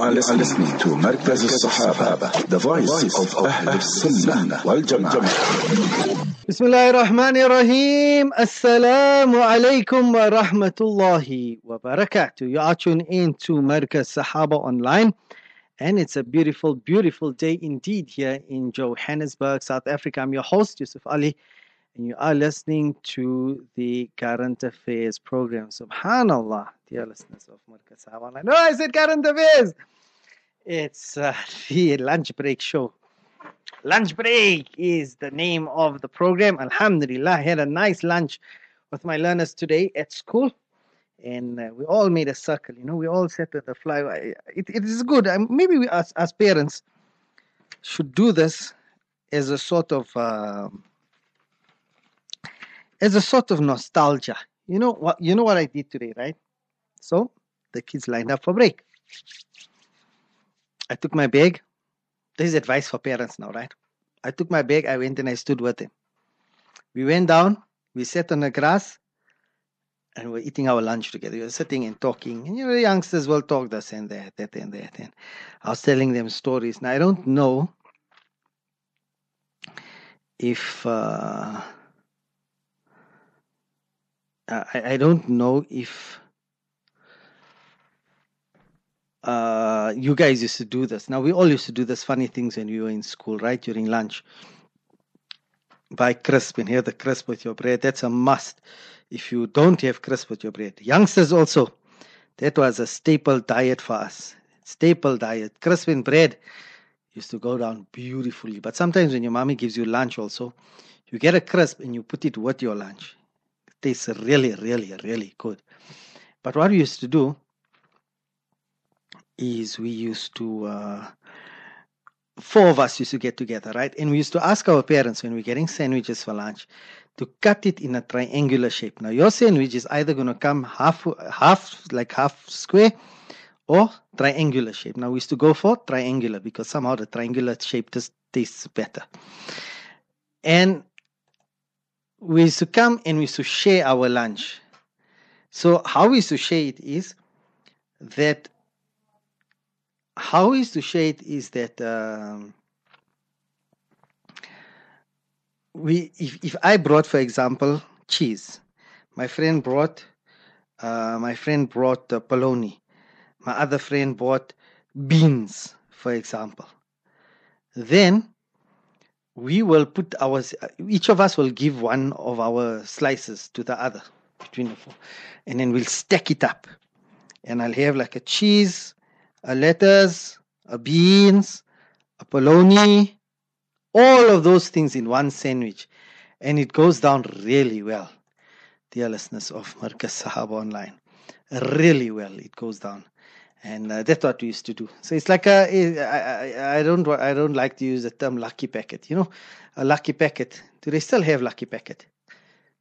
are listening to مركز الصحابة. The Voice of أهل السنة والجماعة. بسم الله الرحمن الرحيم. السلام عليكم ورحمة الله وبركاته. You are tuned in to Markaz Sahaba online. And it's a beautiful beautiful day indeed here in Johannesburg South Africa. I'm your host Yusuf Alli and you are listening to the Current Affairs program. Subhanallah, dear listeners of Markaz online. No, I said Current Affairs. It's uh, the lunch break show. Lunch break is the name of the program. Alhamdulillah, I had a nice lunch with my learners today at school, and uh, we all made a circle. You know, we all sat at the fly. It, it is good. Um, maybe we, as, as parents, should do this as a sort of um as a sort of nostalgia. You know what? You know what I did today, right? So the kids lined up for break. I took my bag. This is advice for parents now, right? I took my bag, I went and I stood with them. We went down, we sat on the grass, and we were eating our lunch together. We were sitting and talking. And you know, the youngsters will talk this and that, that and that. And I was telling them stories. Now, I don't know if. Uh, I, I don't know if uh, you guys used to do this. Now we all used to do this funny things when we were in school, right? During lunch. Buy crisp and have the crisp with your bread. That's a must. If you don't have crisp with your bread. Youngsters also. That was a staple diet for us. Staple diet. Crisp and bread used to go down beautifully. But sometimes when your mommy gives you lunch also, you get a crisp and you put it with your lunch. Tastes really, really, really good. But what we used to do is we used to uh, four of us used to get together right? And we used to ask our parents when we're getting sandwiches for lunch to cut it in a triangular shape. Now your sandwich is either going to come half half like half square or triangular shape. Now we used to go for triangular because somehow the triangular shape just tastes better. And we used to come and we used to share our lunch. So how we used to share it is that how how is to share it is that um, we if, if I brought for example cheese my friend brought uh, my friend brought uh, polony my other friend brought beans for example. Then we will put our each of us will give one of our slices to the other between the four and then we'll stack it up and I'll have like a cheese a lettuce, a beans, a polony, all of those things in one sandwich. And it goes down really well, dear listeners of Markaz Sahaba Online. Really well, it goes down. And uh, that's what we used to do. So it's like a, I, I, I don't, I don't like to use the term lucky packet. You know, a lucky packet. Do they still have lucky packet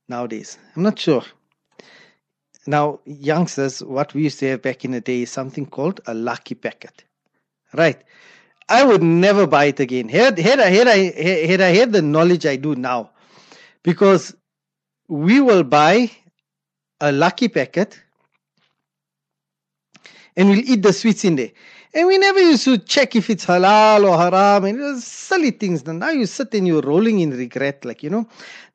nowadays? I'm not sure. Now, youngsters, what we used to have back in the day is something called a lucky packet. Right. I would never buy it again. Had, had, I, had, I, had I had the knowledge I do now, because we will buy a lucky packet and we'll eat the sweets in there. And we never used to check if it's halal or haram and it was silly things. Now you sit and you're rolling in regret, like, you know.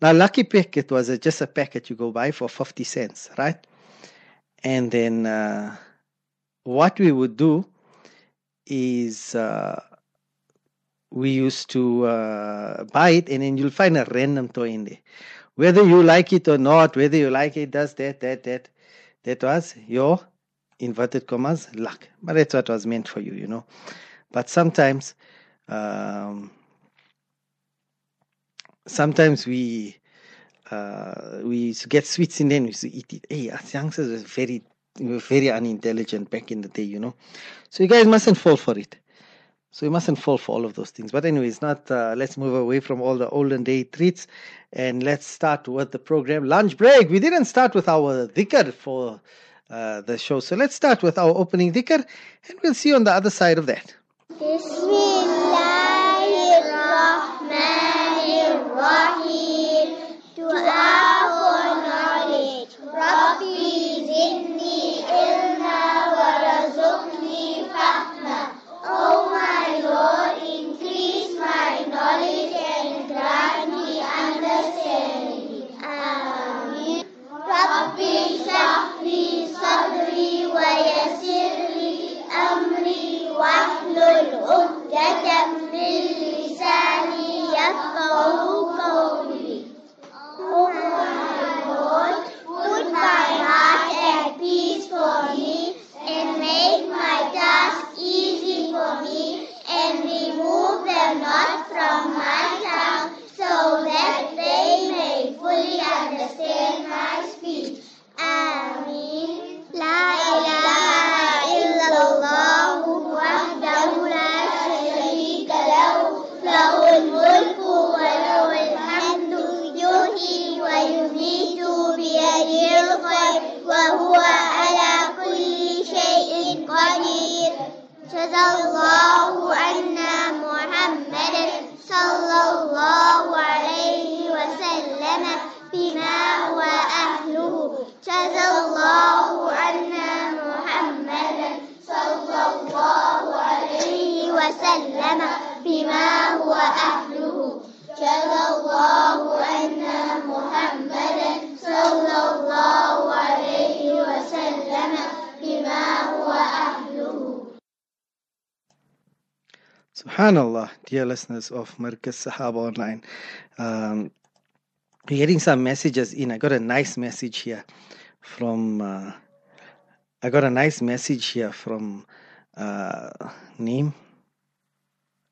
Now, lucky packet was a, just a packet you go buy for 50 cents, right? and then uh, what we would do is uh, we used to uh, buy it and then you'll find a random toy in there whether you like it or not whether you like it does that that that that was your inverted commas luck but that's what was meant for you you know but sometimes um, sometimes we uh, we get sweets in and then we eat it. Hey, us youngsters were very, we were very unintelligent back in the day, you know. So you guys mustn't fall for it. So you mustn't fall for all of those things. But anyways, not. Uh, let's move away from all the olden day treats and let's start with the program lunch break. We didn't start with our dhikr for uh, the show, so let's start with our opening dhikr, and we'll see you on the other side of that. Listeners of Markaz Sahaba Online. Um, getting some messages in. I got a nice message here from. Uh, I got a nice message here from uh, name.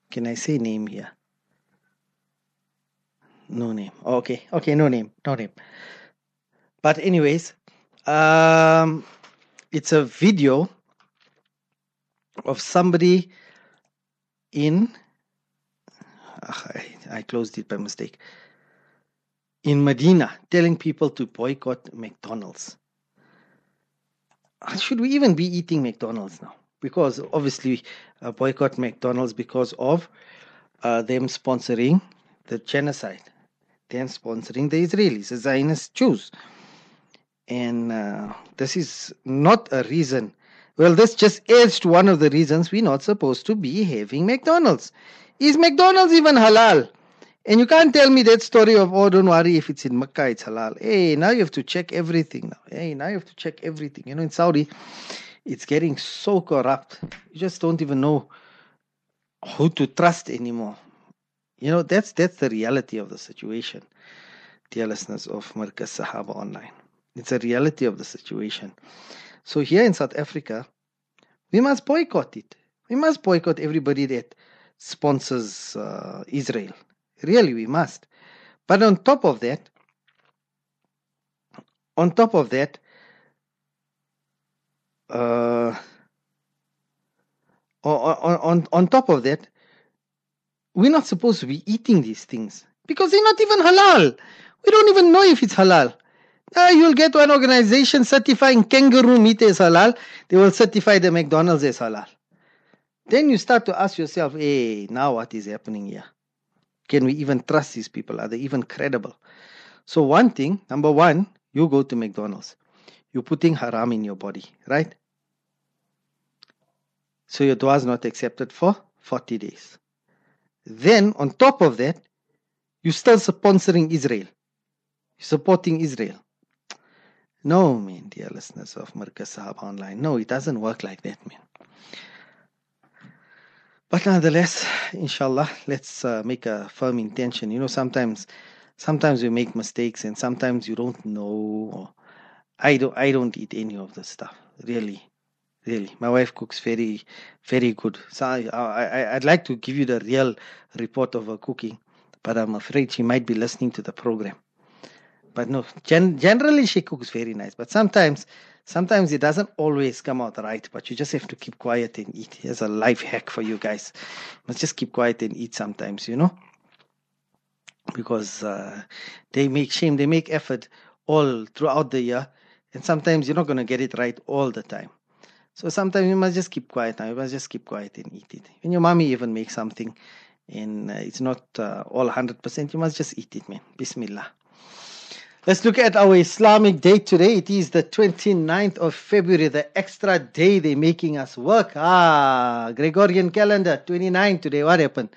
Can I say name here? No name. Okay, okay, no name, no name. But anyways, um, it's a video of somebody in I, I closed it by mistake. In medina telling people to boycott mcdonald's. Should we even be eating mcdonald's now? Because obviously uh, boycott mcdonald's because of uh, them sponsoring the genocide. Them sponsoring the israelis the zionist jews. And uh, this is not a reason. Well, this just adds to one of the reasons we're not supposed to be having McDonald's. Is McDonald's even halal? And you can't tell me that story of, oh, don't worry, if it's in Mecca, it's halal. Hey, now you have to check everything now. Hey, now you have to check everything. You know, in Saudi, it's getting so corrupt. You just don't even know who to trust anymore. You know, that's that's the reality of the situation, dear listeners of Markaz Sahaba Online. It's a reality of the situation. So here in South Africa, we must boycott it. We must boycott everybody that sponsors uh, Israel. Really, we must. But on top of that, on top of that, uh, on, on, on top of that, we're not supposed to be eating these things because they're not even halal. We don't even know if it's halal. You'll get one organization certifying kangaroo meat as halal. They will certify the McDonald's as halal. Then you start to ask yourself, hey, now what is happening here? Can we even trust these people? Are they even credible? So, one thing, number one, you go to McDonald's. You're putting haram in your body, right? So, your dua is not accepted for 40 days. Then, on top of that, you're still sponsoring Israel. Supporting Israel. No, man, dear listeners of Markaz Sahab Online. No, it doesn't work like that, man. But nonetheless, inshallah, let's uh, make a firm intention. You know, sometimes, sometimes we make mistakes, and sometimes you don't know. I don't, I don't eat any of this stuff. Really, really. My wife cooks very, very good. So I, I, I'd like to give you the real report of her cooking, but I'm afraid she might be listening to the program but no gen- generally she cooks very nice but sometimes sometimes it doesn't always come out right but you just have to keep quiet and eat. Here's a life hack for you guys. You must just keep quiet and eat sometimes you know? Because uh, they make shame they make effort all throughout the year and sometimes you're not going to get it right all the time. So sometimes you must just keep quiet now. You must just keep quiet and eat it. When your mommy even makes something and uh, it's not uh, all 100% you must just eat it man. Bismillah Let's look at our Islamic date today. It is the 29th of February, the extra day they're making us work. Ah, Gregorian calendar, 29 today. What happened?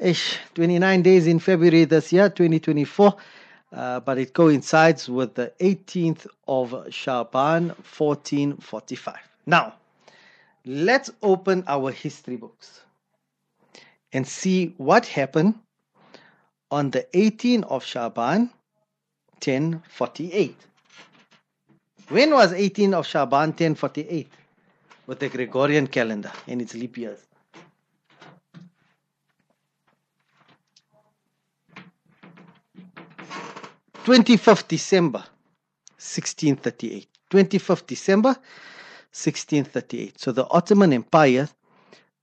Ish, 29 days in February this year, 2024. Uh, but it coincides with the 18th of Shaban, 1445. Now, let's open our history books and see what happened on the 18th of Shaban, 1048. When was 18 of Shaban 1048? With the Gregorian calendar and its leap years. Twenty-fifth December, sixteen thirty-eight. Twenty-fifth December, sixteen thirty-eight. So the Ottoman Empire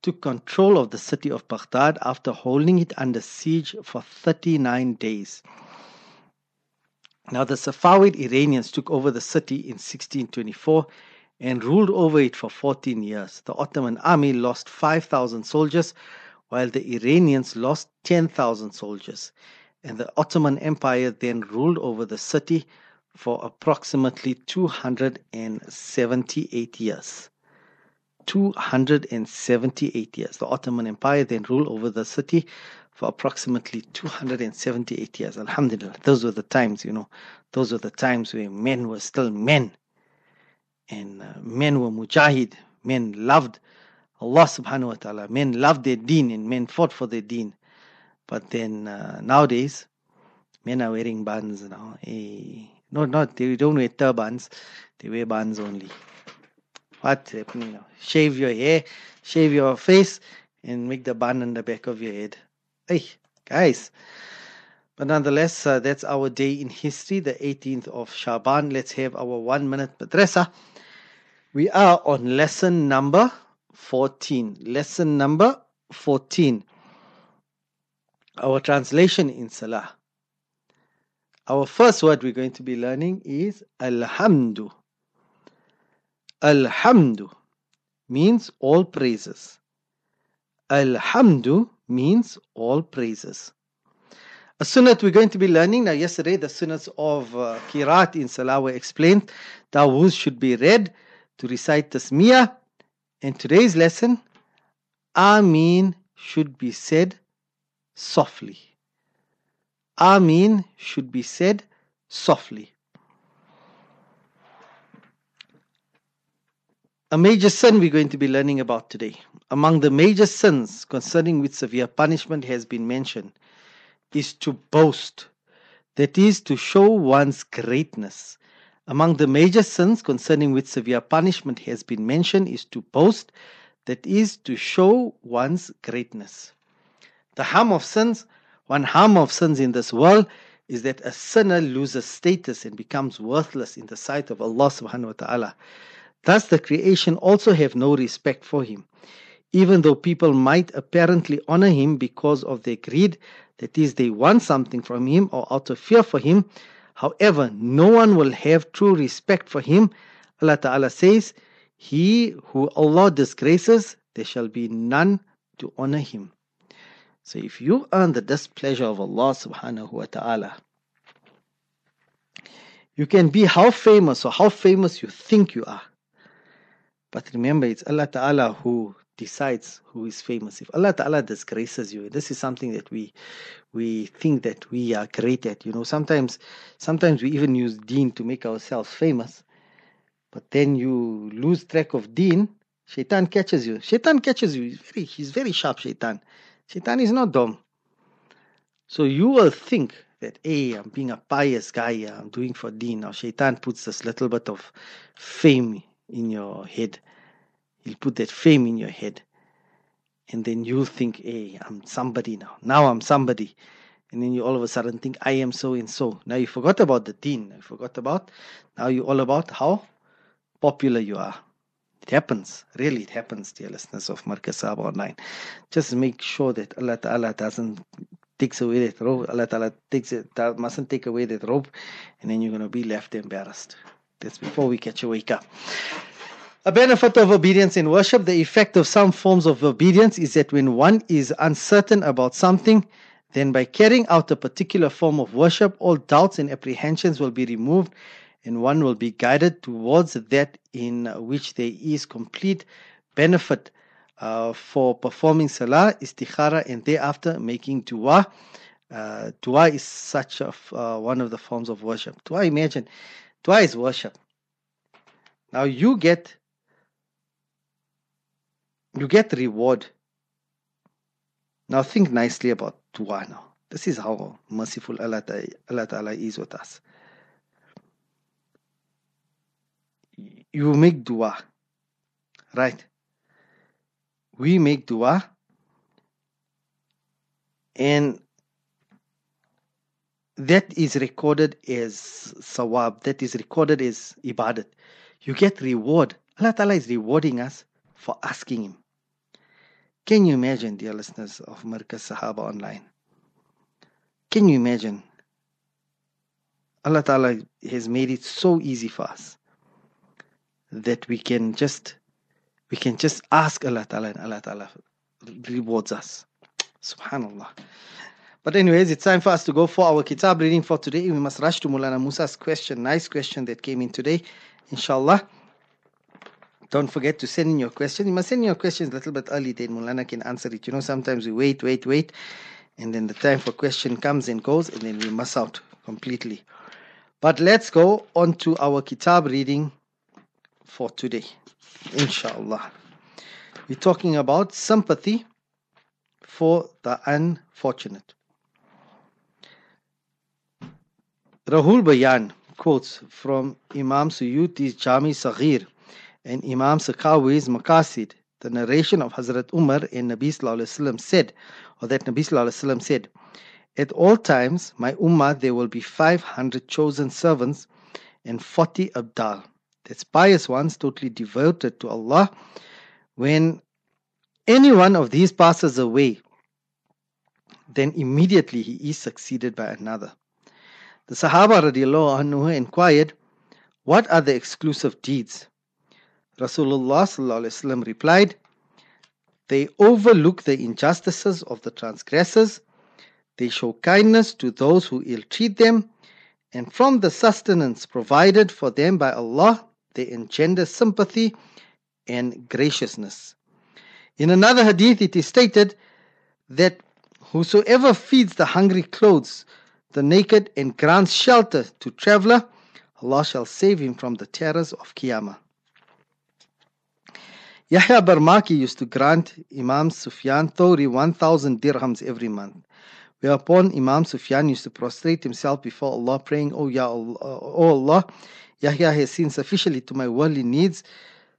took control of the city of Baghdad after holding it under siege for thirty-nine days. Now, the Safavid Iranians took over the city in 1624 and ruled over it for 14 years. The Ottoman army lost 5,000 soldiers, while the Iranians lost 10,000 soldiers. And the Ottoman Empire then ruled over the city for approximately 278 years. 278 years. The Ottoman Empire then ruled over the city for approximately 278 years. Alhamdulillah. Those were the times, you know, those were the times where men were still men. And uh, men were mujahid. Men loved Allah subhanahu wa ta'ala. Men loved their deen and men fought for their deen. But then uh, nowadays, men are wearing buns now. Hey, no, not they don't wear turbans, they wear buns only. What's happening now? Shave your hair, shave your face, and make the bun on the back of your head. Hey, guys. But nonetheless, uh, that's our day in history, the 18th of Shaban. Let's have our one minute madrasa. We are on lesson number 14. Lesson number 14. Our translation in Salah. Our first word we're going to be learning is Alhamdu. Alhamdu means all praises. Alhamdu means all praises. A sunnat we're going to be learning. Now, yesterday, the sunnats of uh, Kirat in Salah were explained. Tawuz should be read to recite Tasmiyah. In today's lesson, Ameen should be said softly. Ameen should be said softly. A major sin we're going to be learning about today. Among the major sins concerning which severe punishment has been mentioned is to boast, that is, to show one's greatness. Among the major sins concerning which severe punishment has been mentioned is to boast, that is, to show one's greatness. The harm of sins, one harm of sins in this world is that a sinner loses status and becomes worthless in the sight of Allah subhanahu wa ta'ala. Thus, the creation also have no respect for him. Even though people might apparently honor him because of their greed, that is, they want something from him or out of fear for him, however, no one will have true respect for him. Allah Ta'ala says, He who Allah disgraces, there shall be none to honor him. So if you earn the displeasure of Allah subhanahu wa ta'ala, you can be how famous or how famous you think you are. But remember, it's Allah Ta'ala who decides who is famous. If Allah Ta'ala disgraces you, this is something that we we think that we are great at. You know, sometimes sometimes we even use deen to make ourselves famous. But then you lose track of deen, shaitan catches you. Shaitan catches you. He's very, he's very sharp, shaitan. Shaitan is not dumb. So you will think that, hey, I'm being a pious guy, I'm doing for deen. Now shaitan puts this little bit of fame in your head. He'll put that fame in your head. And then you'll think, hey, I'm somebody now. Now I'm somebody. And then you all of a sudden think, I am so and so. Now you forgot about the deen. You forgot about, now you all about how popular you are. It happens. Really, it happens, dear listeners of Markaz Sahaba Online. Just make sure that Allah Ta'ala doesn't takes away that rope. Allah Ta'ala takes it, mustn't take away that rope. And then you're going to be left embarrassed. That's before we catch a wake up. A benefit of obedience in worship, the effect of some forms of obedience is that when one is uncertain about something, then by carrying out a particular form of worship, all doubts and apprehensions will be removed and one will be guided towards that in which there is complete benefit uh, for performing salah, istikhara, and thereafter making dua. Uh, dua is such a, uh, one of the forms of worship. Dua, imagine, is worship. Now you get you get reward. Now think nicely about dua now. This is how merciful Allah, Allah Ta'ala is with us. You make dua, right? We make dua, and that is recorded as sawab, that is recorded as ibadat. You get reward. Allah Ta'ala is rewarding us for asking Him. Can you imagine, dear listeners of Markaz Sahaba Online? Can you imagine? Allah Ta'ala has made it so easy for us that we can just we can just ask Allah Ta'ala and Allah Ta'ala rewards us. Subhanallah. But anyways, it's time for us to go for our kitab reading for today. We must rush to Mulana Musa's question. Nice question that came in today. Inshallah. Don't forget to send in your question. You must send in your questions a little bit early, then Mulana can answer it. You know, sometimes we wait, wait, wait, and then the time for question comes and goes, and then we miss out completely. But let's go on to our kitab reading for today. Inshallah. We're talking about sympathy for the unfortunate. Ruhul Bayan quotes from Imam Suyuti's Jami Saghir and Imam Sakhawi's Maqasid, the narration of Hazrat Umar and Nabi Sallallahu said, or that Nabi Sallallahu said, At all times, my ummah, there will be 500 chosen servants and 40 abdal. That's pious ones totally devoted to Allah. When any one of these passes away, then immediately he is succeeded by another. The Sahaba anhu inquired, What are the exclusive deeds? Rasulullah replied, They overlook the injustices of the transgressors, they show kindness to those who ill treat them, and from the sustenance provided for them by Allah, they engender sympathy and graciousness. In another hadith, it is stated that whosoever feeds the hungry clothes the naked and grants shelter to traveler, Allah shall save him from the terrors of Qiyamah. Yahya Barmaki used to grant Imam Sufyan Thawri 1000 dirhams every month. Whereupon Imam Sufyan used to prostrate himself before Allah, praying, O, ya Allah, o Allah, Yahya has seen sufficiently to my worldly needs.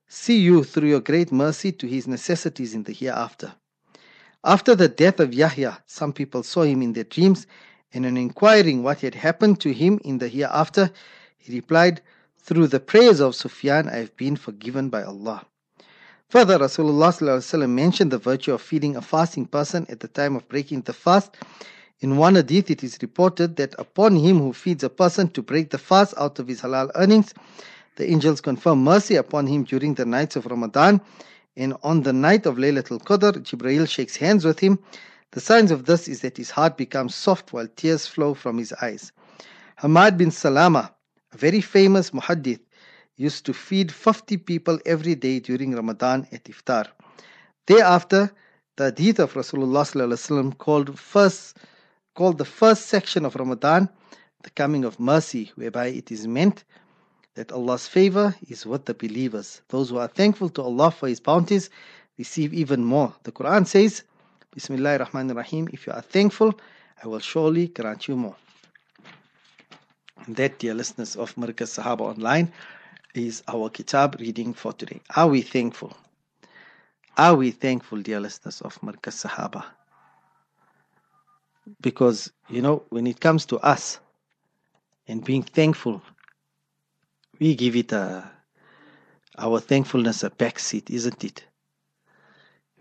See you through your great mercy to his necessities in the hereafter. After the death of Yahya, some people saw him in their dreams and on inquiring what had happened to him in the hereafter, he replied, Through the prayers of Sufyan, I have been forgiven by Allah. Further, Rasulullah mentioned the virtue of feeding a fasting person at the time of breaking the fast. In one hadith, it is reported that upon him who feeds a person to break the fast out of his halal earnings, the angels confer mercy upon him during the nights of Ramadan. And on the night of Laylatul Qadr, Jibreel shakes hands with him the signs of this is that his heart becomes soft while tears flow from his eyes. Hammad bin Salama, a very famous muhaddith, used to feed 50 people every day during Ramadan at iftar. Thereafter, the hadith of Rasulullah called first called the first section of Ramadan the coming of mercy, whereby it is meant that Allah's favor is with the believers. Those who are thankful to Allah for His bounties receive even more. The Quran says, Bismillah ar-Rahman ar-Rahim. If you are thankful, I will surely grant you more. And that, dear listeners of Markaz Sahaba Online, is our kitab reading for today. Are we thankful? Are we thankful, dear listeners of Markaz Sahaba? Because, you know, when it comes to us and being thankful, we give it a, our thankfulness a backseat, isn't it?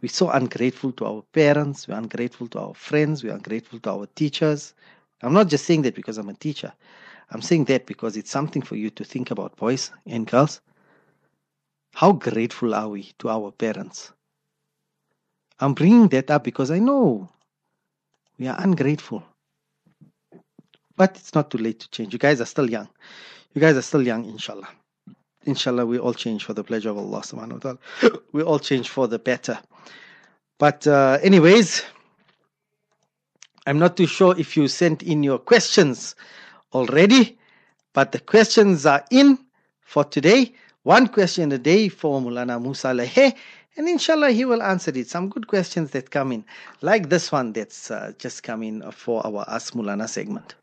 We're so ungrateful to our parents, we're ungrateful to our friends, we're ungrateful to our teachers. I'm not just saying that because I'm a teacher. I'm saying that because it's something for you to think about, boys and girls. How grateful are we to our parents? I'm bringing that up because I know we are ungrateful. But it's not too late to change. You guys are still young. You guys are still young, inshallah. Inshallah, we all change for the pleasure of Allah subhanahu wa ta'ala. We all change for the better. But uh, anyways, I'm not too sure if you sent in your questions already, but the questions are in for today. One question a day for Mulana Musa Lahe, and inshallah he will answer it. Some good questions that come in, like this one that's uh, just come in for our Ask Mulana segment.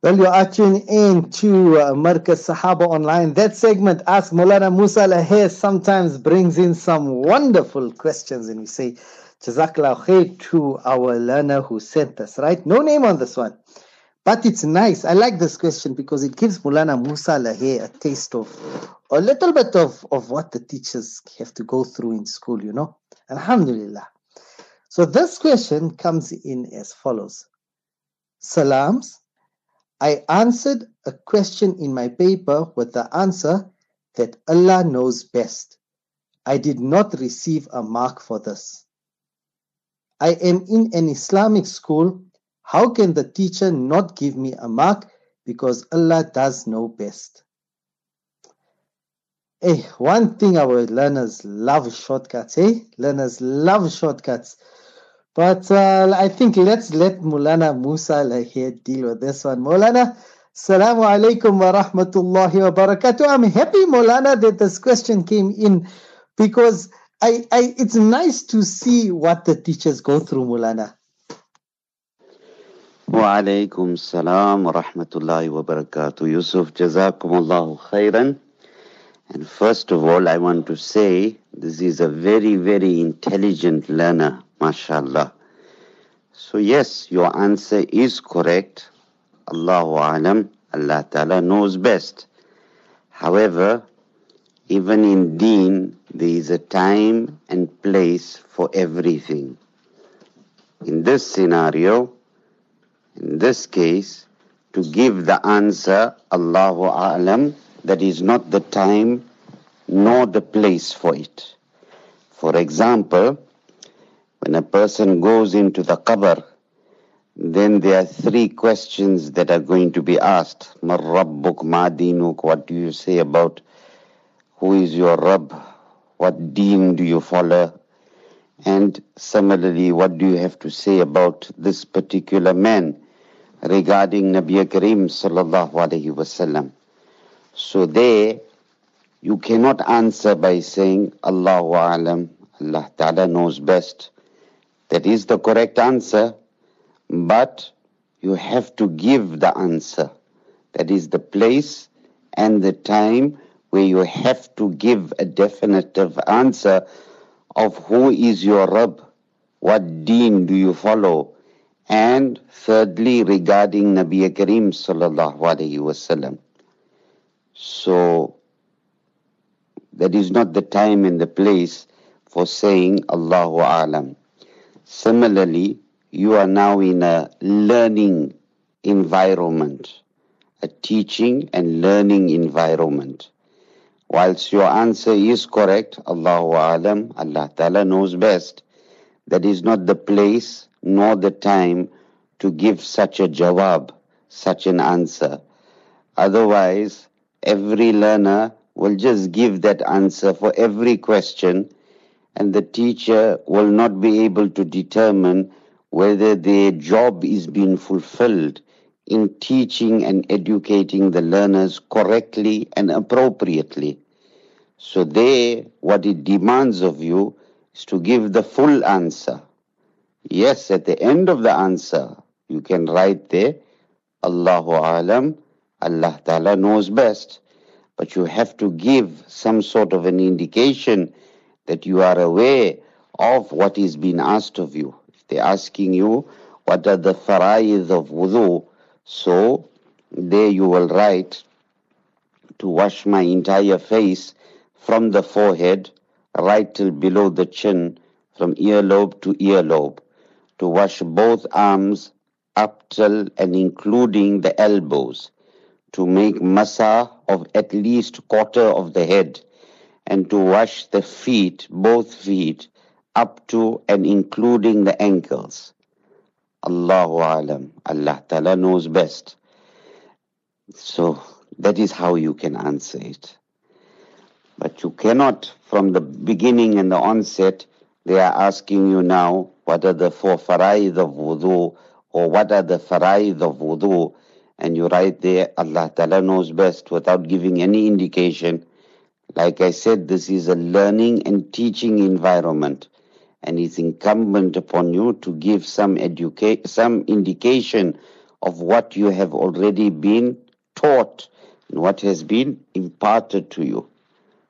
Well, you are tuning in to uh, Markaz Sahaba Online. That segment, Ask Mulana Musa Lahe, sometimes brings in some wonderful questions, and we say, Jazakallah khair to our learner who sent us, right? No name on this one. But it's nice. I like this question because it gives Mulana Musa Lahe a taste of a little bit of, of what the teachers have to go through in school, you know. Alhamdulillah. So this question comes in as follows. Salams I answered a question in my paper with the answer that Allah knows best. I did not receive a mark for this. I am in an Islamic school. How can the teacher not give me a mark because Allah does know best? Hey, one thing our learners love shortcuts, eh? Learners love shortcuts. But uh, I think let's let Mulana Musa Lahe deal with this one. Mulana, Assalamu alaikum wa rahmatullahi wa barakatuh. I'm happy, Mulana, that this question came in because I, I it's nice to see what the teachers go through, Mulana. Wa alaikum salam wa rahmatullahi wa barakatuh. Yusuf, jazakumullahu khairan. And first of all, I want to say this is a very, very intelligent learner, mashallah. So yes, your answer is correct. Allahu alam, Allah Ta'ala knows best. However, even in deen, there is a time and place for everything. In this scenario, in this case, to give the answer, Allahu alam, that is not the time nor the place for it. For example, when a person goes into the qabr, then there are three questions that are going to be asked. Man Rabbuk, Ma Dinuk, what do you say about who is your Rabb? What deen do you follow? And similarly, what do you have to say about this particular man regarding Nabi Kareem sallallahu alayhi wasallam? So there, you cannot answer by saying Allahu Alam, Allah Ta'ala knows best. That is the correct answer, but you have to give the answer. That is the place and the time where you have to give a definitive answer of who is your Rabb, what deen do you follow, and thirdly regarding Nabi Kareem sallallahu alayhi wasallam. So that is not the time and the place for saying Allahu Alam. Similarly, you are now in a learning environment, a teaching and learning environment. Whilst your answer is correct, Allahu Alam, Allah Ta'ala knows best, that is not the place nor the time to give such a jawab, such an answer. Otherwise, every learner will just give that answer for every question and the teacher will not be able to determine whether their job is being fulfilled in teaching and educating the learners correctly and appropriately. So there, what it demands of you is to give the full answer. Yes, at the end of the answer, you can write there, Allahu Alam, Allah Ta'ala knows best but you have to give some sort of an indication that you are aware of what is being asked of you. If they're asking you what are the fara'id of wudu, so there you will write to wash my entire face from the forehead right till below the chin, from earlobe to earlobe, to wash both arms up till and including the elbows. To make masa of at least quarter of the head and to wash the feet, both feet, up to and including the ankles. Allahu Alam. Allah Ta'ala knows best. So that is how you can answer it. But you cannot, from the beginning and the onset, they are asking you now, what are the four faraid of wudu, or what are the faraid of wudu, and you write there, Allah Ta'ala knows best without giving any indication. Like I said, this is a learning and teaching environment, and it's incumbent upon you to give some educate, some indication of what you have already been taught and what has been imparted to you.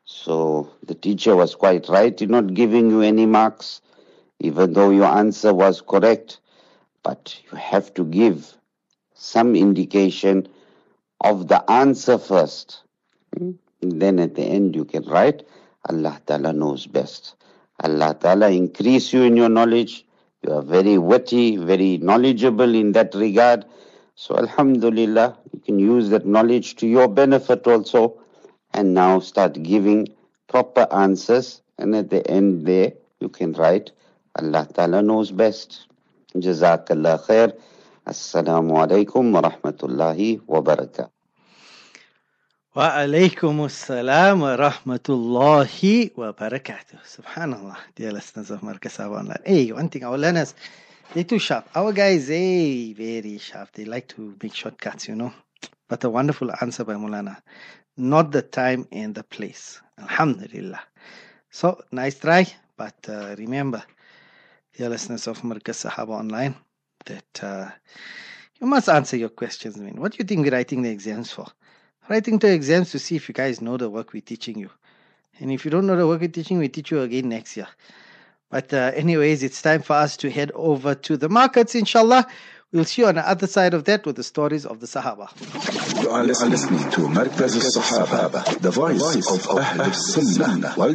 So the teacher was quite right in not giving you any marks, even though your answer was correct. But you have to give some indication of the answer first. Hmm? Then at the end you can write, Allah Ta'ala knows best. Allah Ta'ala increase you in your knowledge. You are very witty, very knowledgeable in that regard. So Alhamdulillah, you can use that knowledge to your benefit also and now start giving proper answers and at the end there you can write Allah Ta'ala knows best. Jazakallah khair. Assalamu alaikum wa rahmatullahi wa barakatuh. Wa alaikum assalam wa rahmatullahi wa barakatuh. Subhanallah, dear listeners of Markaz Sahaba Online. Hey, one thing, our learners, they too sharp. Our guys, they very sharp. They like to make shortcuts, you know. But a wonderful answer by Mulana. Not the time and the place. Alhamdulillah. So, nice try. But uh, remember, dear listeners of Markaz Sahaba Online, that uh, you must answer your questions. I mean, what do you think we're writing the exams for? Writing the exams to see if you guys know the work we're teaching you. And if you don't know the work we're teaching, we teach you again next year. But uh, anyways, it's time for us to head over to the markets, inshallah. We'll see you on the other side of that with the stories of the Sahaba. You are listening to Markaz al-Sahaba, the voice of Ahl al-Sunnah wal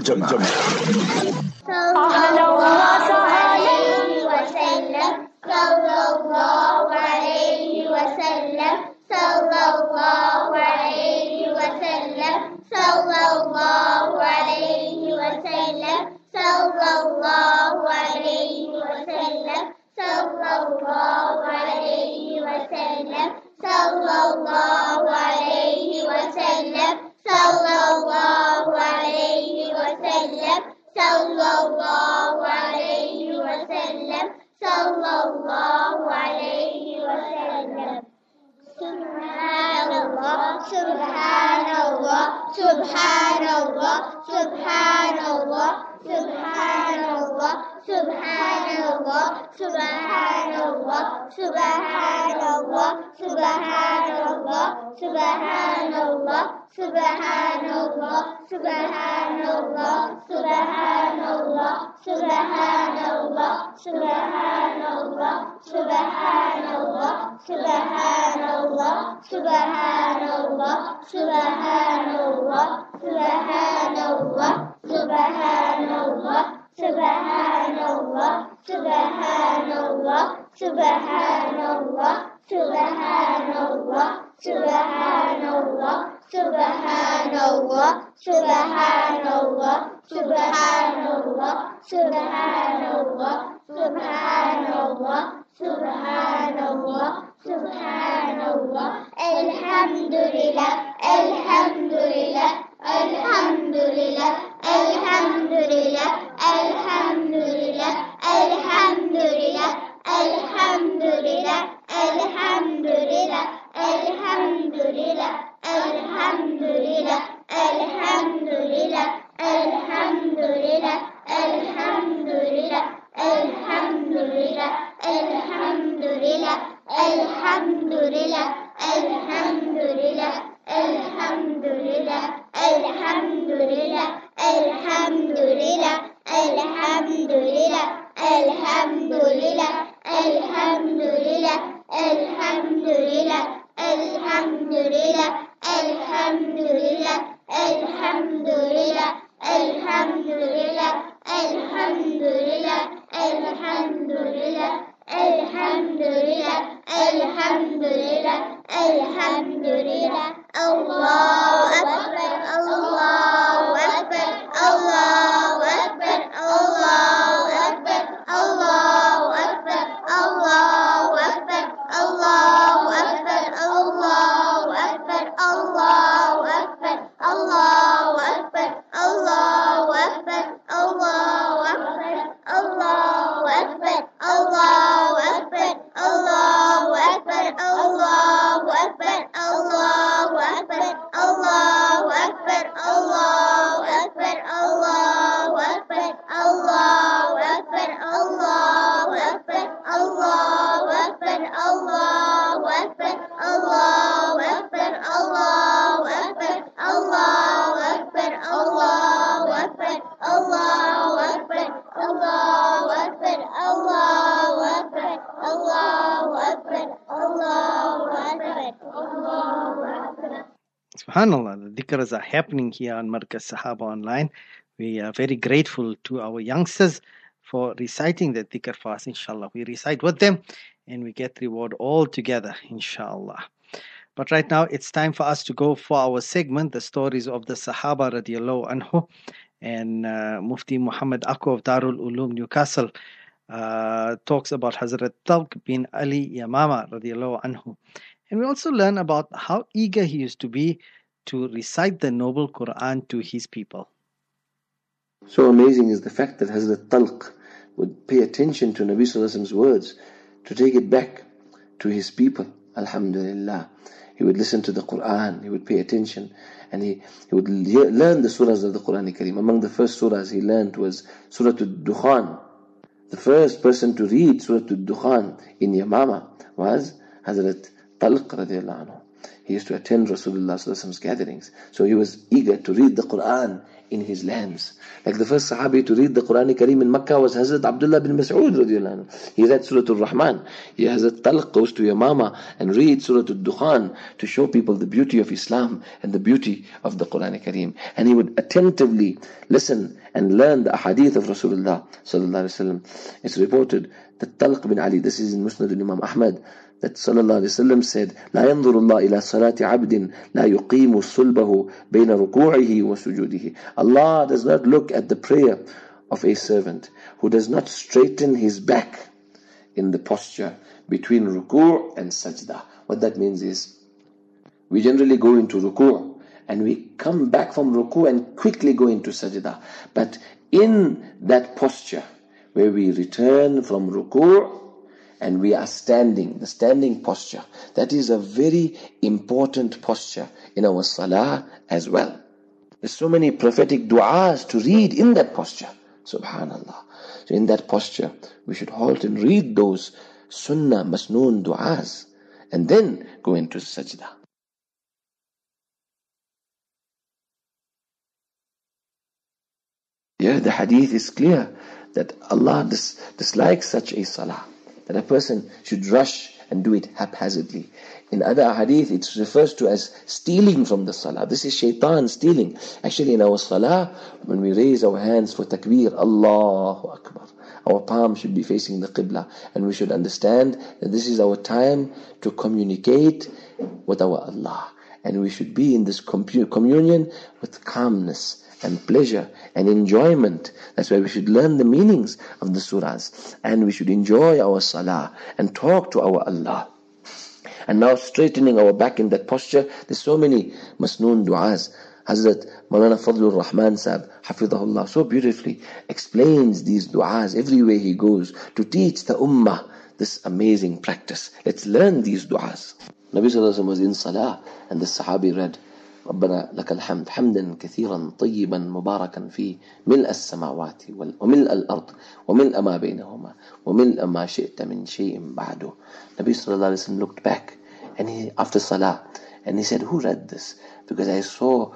sallallahu alayhi wa sallam sallallahu alayhi wa sallam sallallahu alayhi wa sallam sallallahu alayhi wa sallam sallallahu alayhi wa sallam sallallahu subhanallah, subhanallah, subhanallah, subhanallah, subhanallah, subhanallah, subhanallah, subhanallah, subhanallah, subhanallah, subhanallah, subhanallah, subhanallah, subhanallah, subhanallah, subhanallah, subhanallah, سبحان الله سبحان الله سبحان الله سبحان الله سبحان الله سبحان الله سبحان الله سبحان الله سبحان الله سبحان الله الحمد لله الحمد لله الحمد لله الحمد لله الحمد لله الحمد لله الحمد لله الحمد لله الحمد لله الحمد لله الحمد لله الحمد لله الحمد لله الحمد لله الحمد لله الحمد لله الحمد لله الحمد لله الحمد لله الحمد لله الحمد لله الحمد لله الحمد لله الله أكبر الله أكبر الله Subhanallah, the dhikrs are happening here on Markaz Sahaba Online. We are very grateful to our youngsters for reciting the dhikr for us, inshallah. We recite with them and we get reward all together, inshallah. But right now, it's time for us to go for our segment, the stories of the Sahaba radiallahu anhu. And uh, Mufti Muhammad Aku of Darul Ulum Newcastle uh, talks about Hazrat Talq bin Ali Yamama radiallahu anhu. And we also learn about how eager he used to be to recite the noble Quran to his people. So amazing is the fact that Hazrat Talq would pay attention to Nabi Sallallahu words to take it back to his people. Alhamdulillah. He would listen to the Quran, he would pay attention, and he, he would learn the surahs of the Quran Kareem. Among the first surahs he learned was Surah Al-Dukhan. The first person to read Surah Al-Dukhan in Yamama was Hazrat Talq radiallahu anhu. He used to attend Rasulullah's gatherings. So he was eager to read the Quran in his lands. Like the first Sahabi to read the Quran Kareem in Makkah was Hazrat Abdullah bin Mas'ud He read Surah Al-Rahman. He Hazrat Talq goes to Yamama and reads Surah Al-Dukhan to show people the beauty of Islam and the beauty of the Quran Kareem. And he would attentively listen and learn the ahadith of Rasulullah. It's reported that Talq bin Ali, this is in Musnad Imam Ahmad, that sallallahu alaihi wasallam said, لا ينظر الله إلى صلاة عبد لا يقيم صلبه بين ركوعه وسجوده. Allah does not look at the prayer of a servant who does not straighten his back in the posture between ruku' and sajda. What that means is, we generally go into ruku' and we come back from ruku' and quickly go into sajda. But in that posture, where we return from ruku' and we are standing, the standing posture. That is a very important posture in our salah as well. There's so many prophetic du'as to read in that posture. Subhanallah. So in that posture, we should halt and read those sunnah masnoon du'as and then go into sajda. Yeah, the hadith is clear that Allah dis- dislikes such a salah that a person should rush and do it haphazardly. In other hadith, it refers to as stealing from the salah. This is shaitan stealing. Actually, in our salah, when we raise our hands for takbir, Allahu Akbar, our palm should be facing the qibla. And we should understand that this is our time to communicate with our Allah. And we should be in this communion with calmness and pleasure and enjoyment. That's why we should learn the meanings of the surahs and we should enjoy our salah and talk to our Allah. And now straightening our back in that posture, there's so many masnoon du'as. Hazrat Maulana Fadlur Rahman Sahib, Hafidahullah, so beautifully explains these du'as everywhere he goes to teach the ummah this amazing practice. Let's learn these du'as. Nabi Sallallahu was in salah and the Sahabi read, ربنا لك الحمد حمدا كثيرا طيبا مباركا فيه ملء السماوات وملء الأرض وملء ما بينهما وملء ما شئت من شيء بعده. النبي صلى الله عليه وسلم looked back and he after salah and he said who read this? Because I saw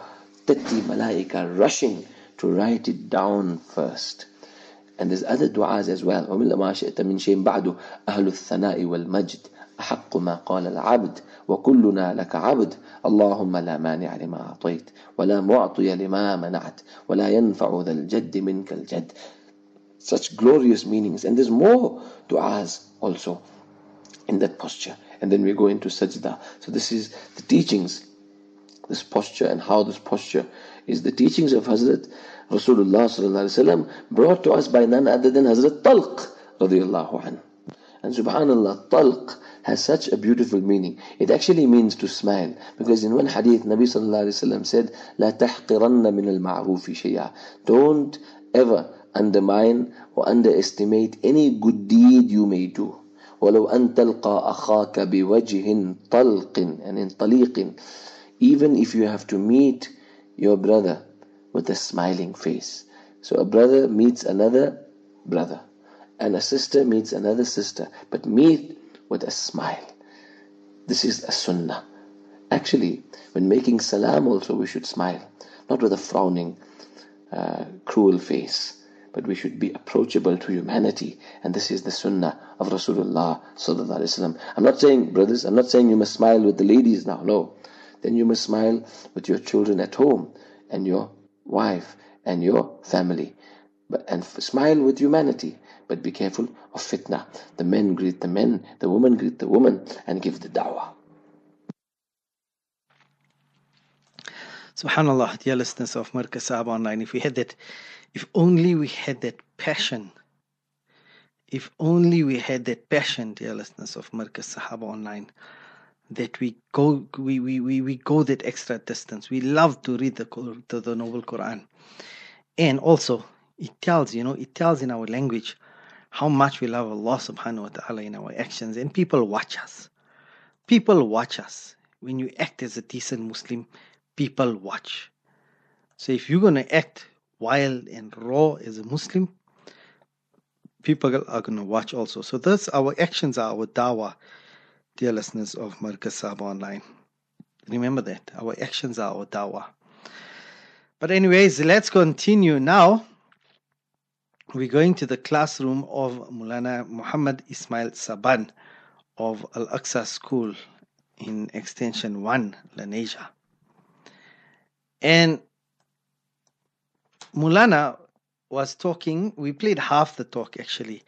30 malaika rushing to write it down first. And there's other du'as as well. وملء ما شئت من شيء بعده أهل الثناء والمجد. أحق ما قال العبد وكلنا لك عبد اللهم لا مانع لما أعطيت ولا معطي لما منعت ولا ينفع ذا الجد منك الجد such glorious meanings and there's more du'as also in that posture and then we go into sajda so this is the teachings this posture and how this posture is the teachings of Hazrat Rasulullah brought to us by none other than Hazrat Talq radiyallahu anhu and subhanallah talq has such a beautiful meaning. It actually means to smile. Because in one hadith, Nabi sallallahu alayhi wa sallam said, لا تحقرن من المعروف شيئا. Don't ever undermine or underestimate any good deed you may do. ولو أن تلقى أخاك بوجه طلق and in طليق even if you have to meet your brother with a smiling face. So a brother meets another brother and a sister meets another sister, but meet with a smile. This is a sunnah. Actually, when making salam also we should smile, not with a frowning, uh, cruel face, but we should be approachable to humanity. And this is the sunnah of Rasulullah sallallahu alaihi wasallam. I'm not saying, brothers, I'm not saying you must smile with the ladies now. No, then you must smile with your children at home and your wife and your family. but, and f- smile with humanity. But be careful of fitna. The men greet the men, the women greet the woman, and give the da'wah. Subhanallah, dear listeners of Markaz Sahaba Online, if we had that, if only we had that passion, if only we had that passion, dear listeners of Markaz Sahaba Online, that we go, we, we, we, we go that extra distance. We love to read the, the, the Noble Quran. And also, it tells, you know, it tells in our language how much we love Allah subhanahu wa ta'ala in our actions. And people watch us. People watch us. When you act as a decent Muslim, people watch. So if you're going to act wild and raw as a Muslim, people are going to watch also. So thus our actions are our dawah, dear listeners of Sahaba Online. Remember that. Our actions are our dawah. But anyways, let's continue now. We're going to the classroom of Mulana Muhammad Ismail Saban of Al Aqsa School in Extension 1, Lenasia. And Mulana was talking, we played half the talk actually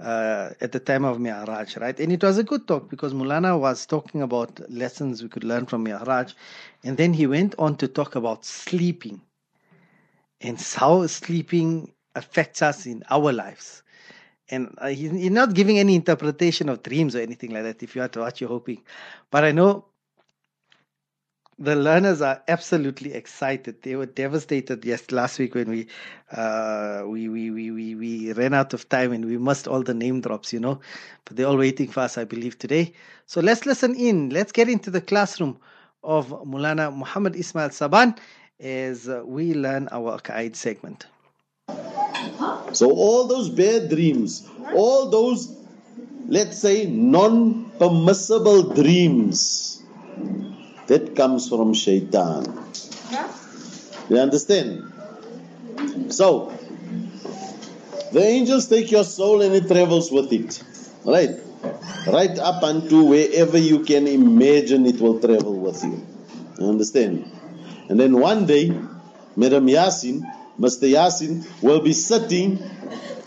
uh, at the time of Mi'raj, right? And it was a good talk because Mulana was talking about lessons we could learn from Mi'raj. And then he went on to talk about sleeping and how sleeping affects us in our lives. And uh, he's, not giving any interpretation of dreams or anything like that if you are to what you're hoping. But I know the learners are absolutely excited. They were devastated yes last week when we uh, we, we, we, we, we ran out of time and we missed all the name drops, you know. But they're all waiting for us, I believe, today. So let's listen in. Let's get into the classroom of Mulana Muhammad Ismail Saban as we learn our Aqaid segment. So all those bad dreams, all those, let's say, non-permissible dreams, that comes from shaitan. You understand? So, the angels take your soul and it travels with it. Right? Right up unto wherever you can imagine it will travel with you. You understand? And then one day, Madam Yasin, Mr. Yasin will be sitting,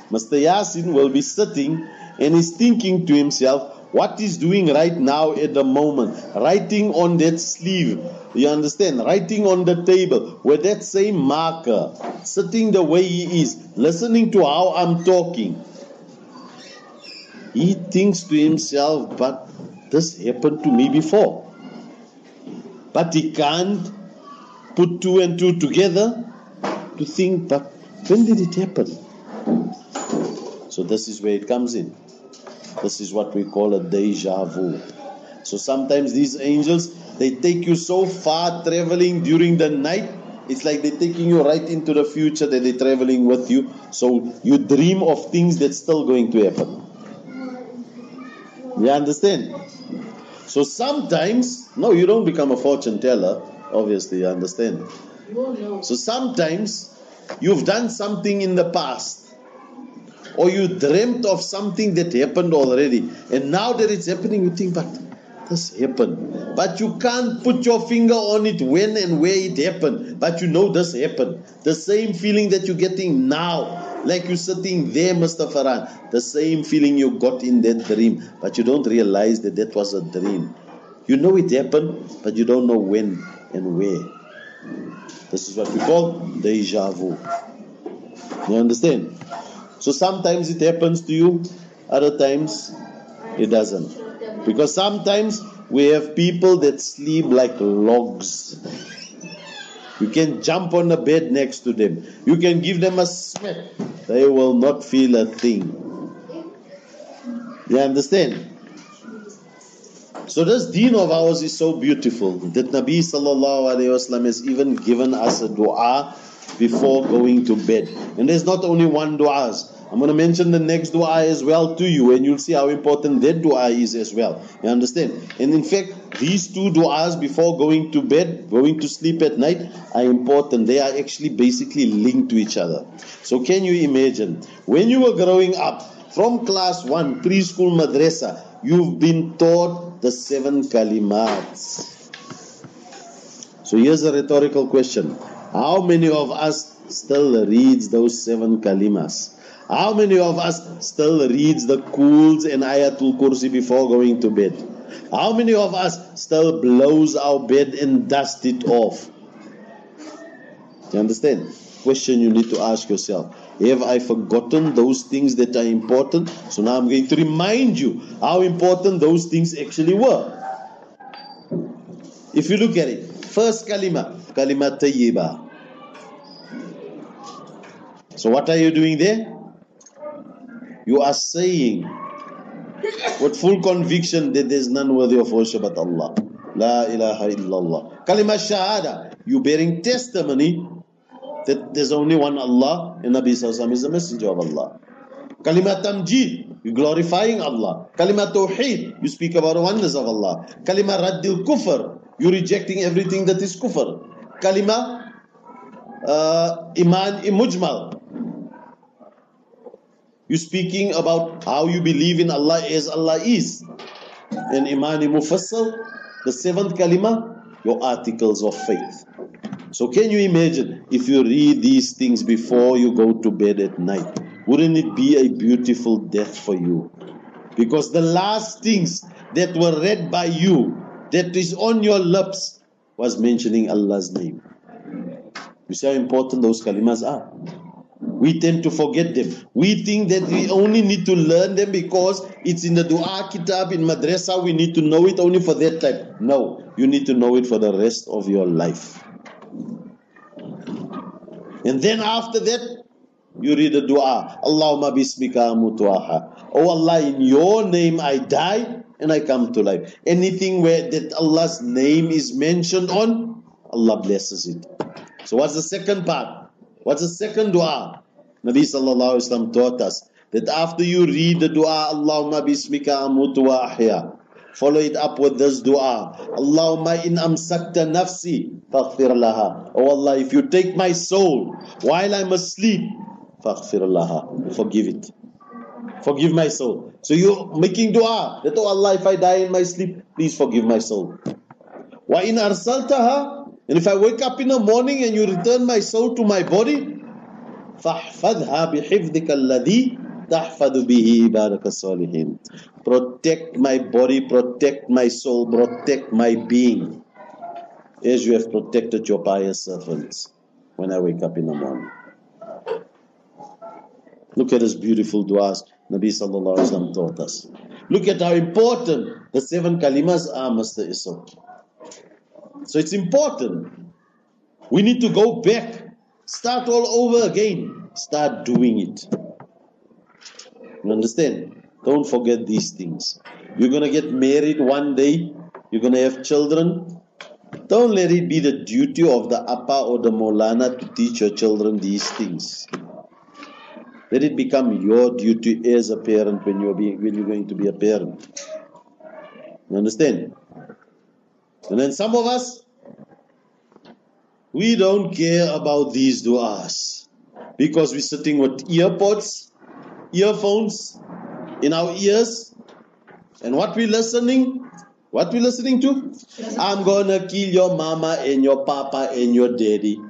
Mr. Yasin will be sitting and he's thinking to himself, what he's doing right now at the moment, writing on that sleeve, you understand, writing on the table with that same marker, sitting the way he is, listening to how I'm talking. He thinks to himself, but this happened to me before. But he can't put two and two together to think, but when did it happen? So this is where it comes in. This is what we call a deja vu. So sometimes these angels, they take you so far traveling during the night. It's like they're taking you right into the future that they're traveling with you. So you dream of things that's still going to happen. You understand? So sometimes, no, you don't become a fortune teller, obviously, you understand. So sometimes you've done something in the past or you dreamt of something that happened already and now that it's happening you think but this happened. But you can't put your finger on it when and where it happened but you know this happened. The same feeling that you're getting now like you're sitting there Mr. Farhan the same feeling you got in that dream but you don't realize that that was a dream. You know it happened but you don't know when and where this is what we call deja vu you understand so sometimes it happens to you, other times it doesn't. Because sometimes we have people that sleep like logs. You can jump on the bed next to them. You can give them a smack. They will not feel a thing. You understand? So this deen of ours is so beautiful that Nabi sallallahu alayhi wasallam has even given us a dua before going to bed. And there's not only one du'as. I'm going to mention the next dua as well to you, and you'll see how important that dua is as well. You understand? And in fact, these two duas before going to bed, going to sleep at night, are important. They are actually basically linked to each other. So, can you imagine when you were growing up from class one, preschool madrasa, you've been taught the seven kalimats. So, here's a rhetorical question How many of us still reads those seven kalimas? How many of us still reads the Quls and Ayatul Kursi before going to bed? How many of us still blows our bed and dust it off? You understand? Question you need to ask yourself. Have I forgotten those things that are important? So now I'm going to remind you how important those things actually were. If you look at it, first kalima, kalima tayyiba. So what are you doing there? You are saying with full conviction that there is none worthy of worship but Allah. La ilaha illallah. Kalima shahada. You bearing testimony there's only one Allah and Nabi Sallallahu is the messenger of Allah. Kalimat tamjid, you glorifying Allah. Kalimat tawheed, you speak about the oneness of Allah. Kalimat raddil kufr, you rejecting everything that is kufr. Kalima uh, iman imujmal, you speaking about how you believe in Allah as Allah is. And iman mufassal, the seventh kalima, your articles of faith. So can you imagine if you read these things before you go to bed at night? Wouldn't it be a beautiful death for you? Because the last things that were read by you, that is on your lips, was mentioning Allah's name. You see how important those kalimas are. We tend to forget them. We think that we only need to learn them because it's in the dua kitab in madrasa. We need to know it only for that time. No, you need to know it for the rest of your life. And then after that, you read the dua. Allahumma bismika mutuaha. Oh Allah, in your name I die and I come to life. Anything where that Allah's name is mentioned on, Allah blesses it. So what's the second part? What's the second dua? Nabi sallallahu alaihi wasallam taught us that after you read the dua, Allahumma bismika amutu Follow it up with this dua. Allahumma in amsakta nafsi faghfir laha. Oh Allah, if you take my soul while I'm asleep, faghfir laha. Forgive it. Forgive my soul. So you're making dua that, oh Allah, if I die in my sleep, please forgive my soul. Wa in arsaltaha. And if I wake up in the morning and you return my soul to my body, فاحفظها بحفظك الذي tahfadu bihi salihin. Protect my body, protect my soul, protect my being, as you have protected your pious servants when I wake up in the morning. Look at this beautiful duas Nabi Sallallahu Alaihi Wasallam taught us. Look at how important the seven kalimas are, Mr. Isok. So it's important. We need to go back, start all over again, start doing it. You understand? Don't forget these things. You're going to get married one day, you're going to have children. Don't let it be the duty of the Appa or the Molana to teach your children these things. Let it become your duty as a parent when you're, being, when you're going to be a parent. You understand? And then some of us, we don't care about these du'as because we're sitting with earpods, earphones, in our ears. And what we listening? What we listening to? I'm gonna kill your mama and your papa and your daddy.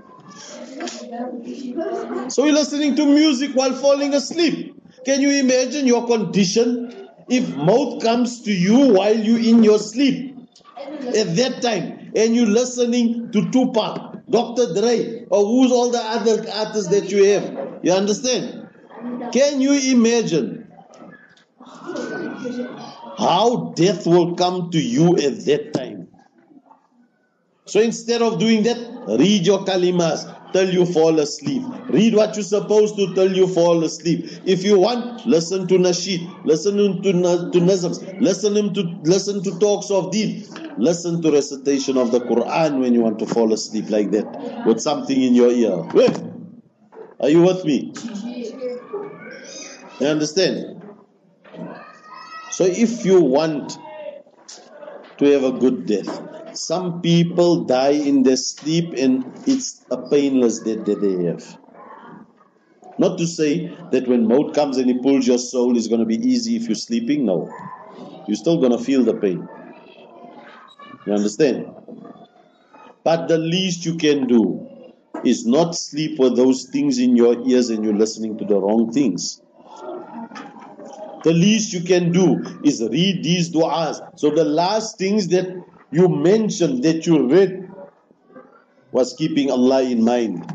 So we're listening to music while falling asleep. Can you imagine your condition if Maut comes to you while you in your sleep at that time and you listening to Tupac, Dr. Dre, or who's all the other artists that you have? You understand? Can you imagine how death will come to you at that time. So instead of doing that, read your kalimas till you fall asleep. Read what you're supposed to till you fall asleep. If you want, listen to nasheed, listen to to nazms, listen to listen to talks of deen, listen to recitation of the Quran when you want to fall asleep like that with something in your ear. Are you with me? You understand? So if you want to have a good death, some people die in their sleep and it's a painless death that they have. Not to say that when Maut comes and he pulls your soul, it's going to be easy if you're sleeping. No. You're still going to feel the pain. You understand? But the least you can do is not sleep with those things in your ears and you're listening to the wrong things. The least you can do is read these du'as. So the last things that you mentioned, that you read, was keeping Allah in mind.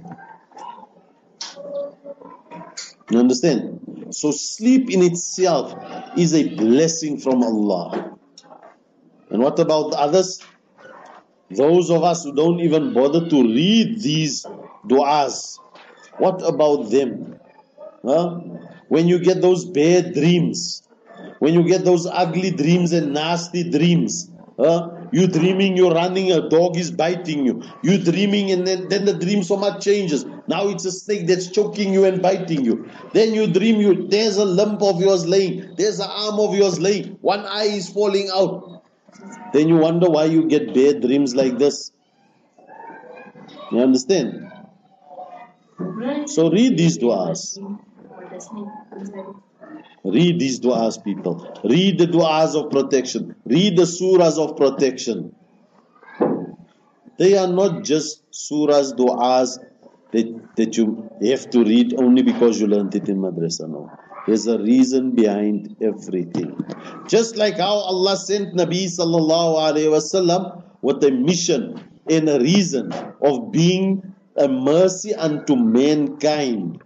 You understand? So sleep in itself is a blessing from Allah. And what about others? Those of us who don't even bother to read these du'as, what about them? Huh? When you get those bad dreams, when you get those ugly dreams and nasty dreams, huh? you dreaming you're running, a dog is biting you. You dreaming and then, then the dream so much changes. Now it's a snake that's choking you and biting you. Then you dream you there's a lump of yours laying, there's an arm of yours laying, one eye is falling out. Then you wonder why you get bad dreams like this. You understand? So read these du'as. Read these du'as, people. Read the du'as of protection. Read the surahs of protection. They are not just surahs, du'as that, that you have to read only because you learned it in madrasa. No. There's a reason behind everything. Just like how Allah sent Nabi sallallahu alayhi wasallam with a mission and a reason of being a mercy unto mankind.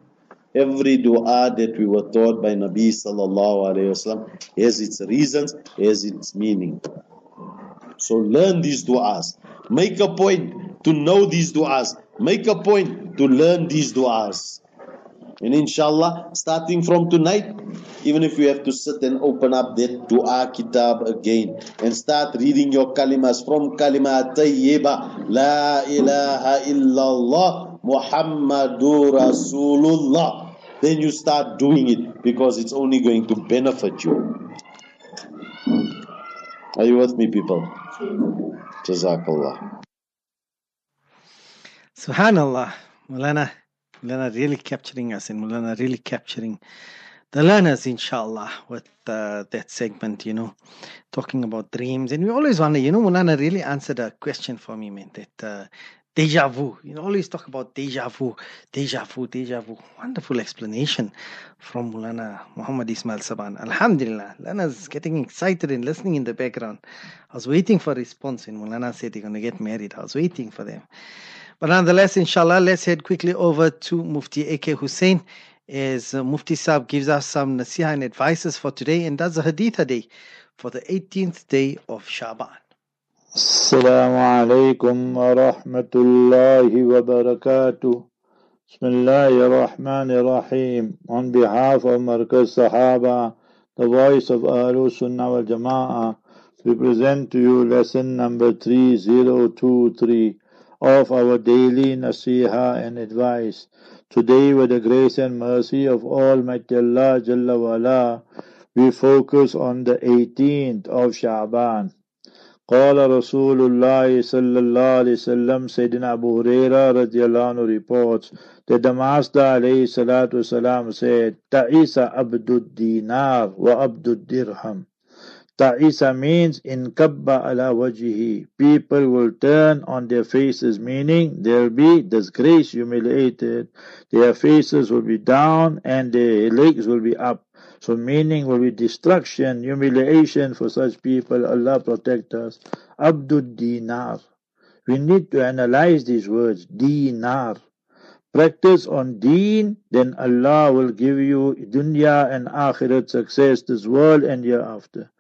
Every dua that we were taught by Nabi sallallahu alayhi wasallam has its reasons, has its meaning. So learn these du'as. Make a point to know these du'as. Make a point to learn these du'as. And inshallah, starting from tonight, even if you have to sit and open up that dua kitab again and start reading your kalimas from kalima tayyiba, la ilaha illallah, Muhammadur Rasulullah. Then you start doing it because it's only going to benefit you. Are you with me, people? Jazakallah. Subhanallah, Mulana, Mulana really capturing us and Mulana really capturing the learners, inshallah, with uh, that segment, you know, talking about dreams. And we always wonder, you know, Mulana really answered a question for me, man, that uh, deja vu. You know, always talk about deja vu, deja vu, deja vu. Wonderful explanation from Mulana Muhammad Ismail Saban. Alhamdulillah, Lana's getting excited and listening in the background. I was waiting for a response when Mulana said they're going to get married. I was waiting for them. But nonetheless, inshallah, let's head quickly over to Mufti A.K. Hussein as uh, Mufti Saab gives us some nasiha and advices for today and does a hadith day for the 18th day of Shaban. السلام عليكم ورحمة الله وبركاته بسم الله الرحمن الرحيم On behalf of Markaz Sahaba, the voice of Ahlul Sunnah wal Jama'ah, we present to you lesson number 3023 of our daily nasiha and advice. Today, with the grace and mercy of Almighty Allah Jalla wala, we focus on the 18th of Sha'ban. قال رسول الله صلى الله عليه وسلم Sayyidina Abu Huraira radiallahu anhu reports that the Master alayhi salatu wasalam said Ta'isa abdud dinar wa abdud dirham Ta'isa means in kabba ala wajhi. People will turn on their faces, meaning they'll be disgraced, humiliated. Their faces will be down and their legs will be up. So meaning will be destruction, humiliation for such people. Allah protect us. Abdul dinar. We need to analyze these words. Dinar. Practice on deen, then Allah will give you dunya and akhirat success this world and hereafter.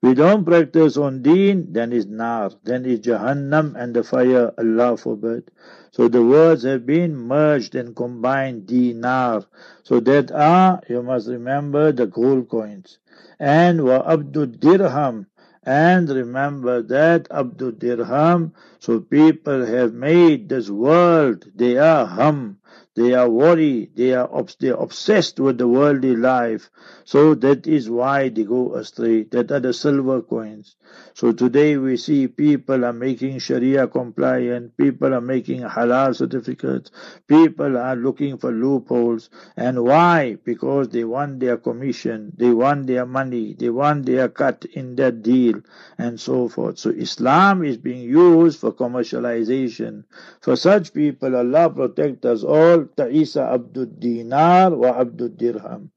We don't practice on deen, then is nar, then is jahannam and the fire, Allah forbid. So the words have been merged and combined, dinar. So that are, you must remember, the gold coins. And wa abdu dirham, and remember that Abdul Dirham, so people have made this world, they are hum. they are worried, they are obs- they are obsessed with the worldly life. So that is why they go astray. That are the silver coins. So today we see people are making Sharia compliant, people are making halal certificates, people are looking for loopholes. And why? Because they want their commission, they want their money, they want their cut in that deal, and so forth. So Islam is being used for commercialization. For such people, Allah protect us all. Ta'isa Abdul Dinar wa Abdul Dirham.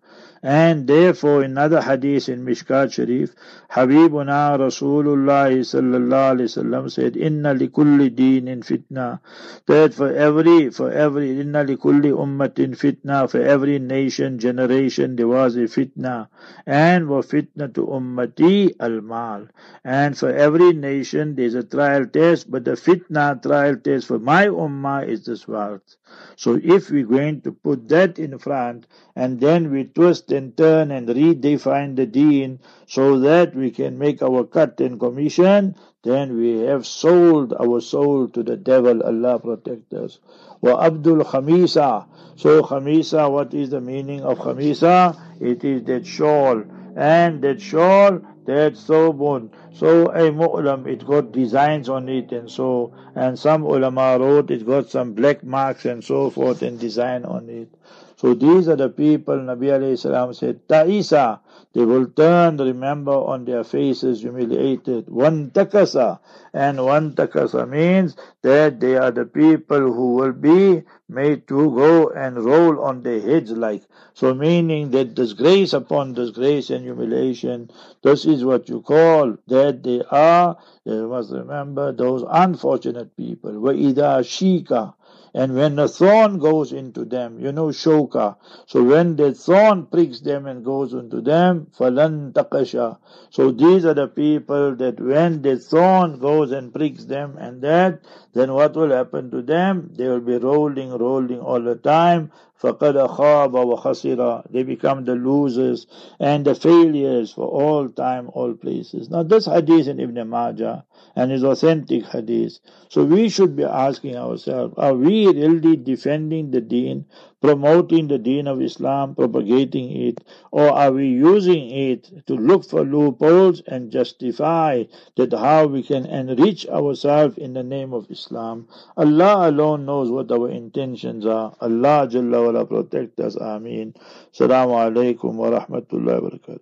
And therefore, in another hadith in Mishkat Sharif, Habibuna Rasulullah sallallahu alaihi wasallam said, "Inna likulli deenin fitna." That for every, for every, inna likulli ummatin fitna. For every nation, generation, there was a fitna, and wa fitna to ummati al mal. And for every nation, there's a trial test, but the fitna trial test for my ummah is this wealth. So if we're going to put that in front, and then we twist and turn and redefine the deen so that we can make our cut and commission, then we have sold our soul to the devil. Allah protect us. Wa Abdul Khamisa. So Khamisa, what is the meaning of Khamisa? It is that shawl. And that shawl, that sobun. So a mu'lam, it got designs on it and so, and some ulama wrote it got some black marks and so forth and design on it. So these are the people Nabi alayhi salam said, Ta'isa, they will turn, remember, on their faces humiliated. One takasa, and one takasa means that they are the people who will be made to go and roll on their heads like. So meaning that disgrace upon disgrace and humiliation, this is what you call that they are, you must remember, those unfortunate people. وَإِذَا shika. And when the thorn goes into them, you know shoka. So when the thorn pricks them and goes into them, falan takasha. So these are the people that when the thorn goes and pricks them and that, then what will happen to them? They will be rolling, rolling all the time. فَقَدْ خَابَ وَخَسِرَ They become the losers and the failures for all time, all places. Now this hadith in Ibn Majah and is authentic hadith. So we should be asking ourselves, are we really defending the deen, promoting the deen of Islam, propagating it, or are we using it to look for loopholes and justify that how we can enrich ourselves in the name of Islam? Allah alone knows what our intentions are. Allah Jalla wala protect us. Ameen. Assalamu alaikum wa rahmatullahi wa barakatuh.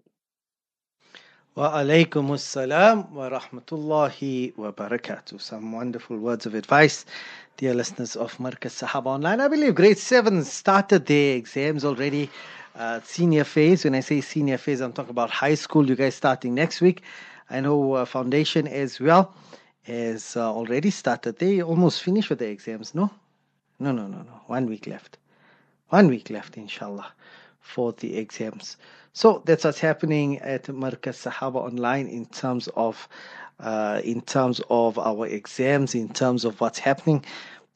Wa alaykum assalam wa rahmatullahi wa barakatuh. Some wonderful words of advice, dear listeners of Markaz Sahaba Online. I believe grade 7 started their exams already. Uh, senior phase, when I say senior phase, I'm talking about high school. You guys starting next week. I know uh, foundation as well has uh, already started. They almost finished with the exams, no? No, no, no, no. One week left. One week left, inshallah, for the exams. So that's what's happening at Markaz Sahaba Online in terms of uh, in terms of our exams, in terms of what's happening.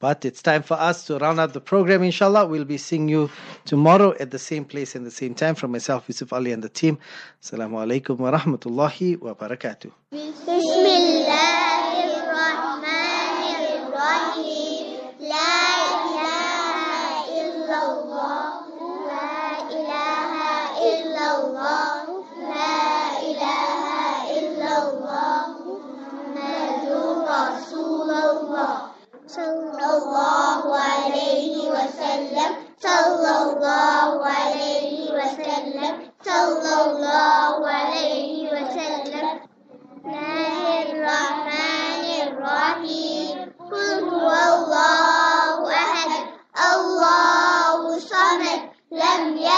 But it's time for us to round up the program, inshallah. We'll be seeing you tomorrow at the same place and the same time from myself, Yusuf Alli, and the team. Assalamu alaikum wa rahmatullahi wa barakatuh. صلى الله عليه وسلم. صلى الله عليه وسلم. صلى الله عليه وسلم. الله الرحمن الرحيم. قل هو الله أحد. الله صمد. لم يلد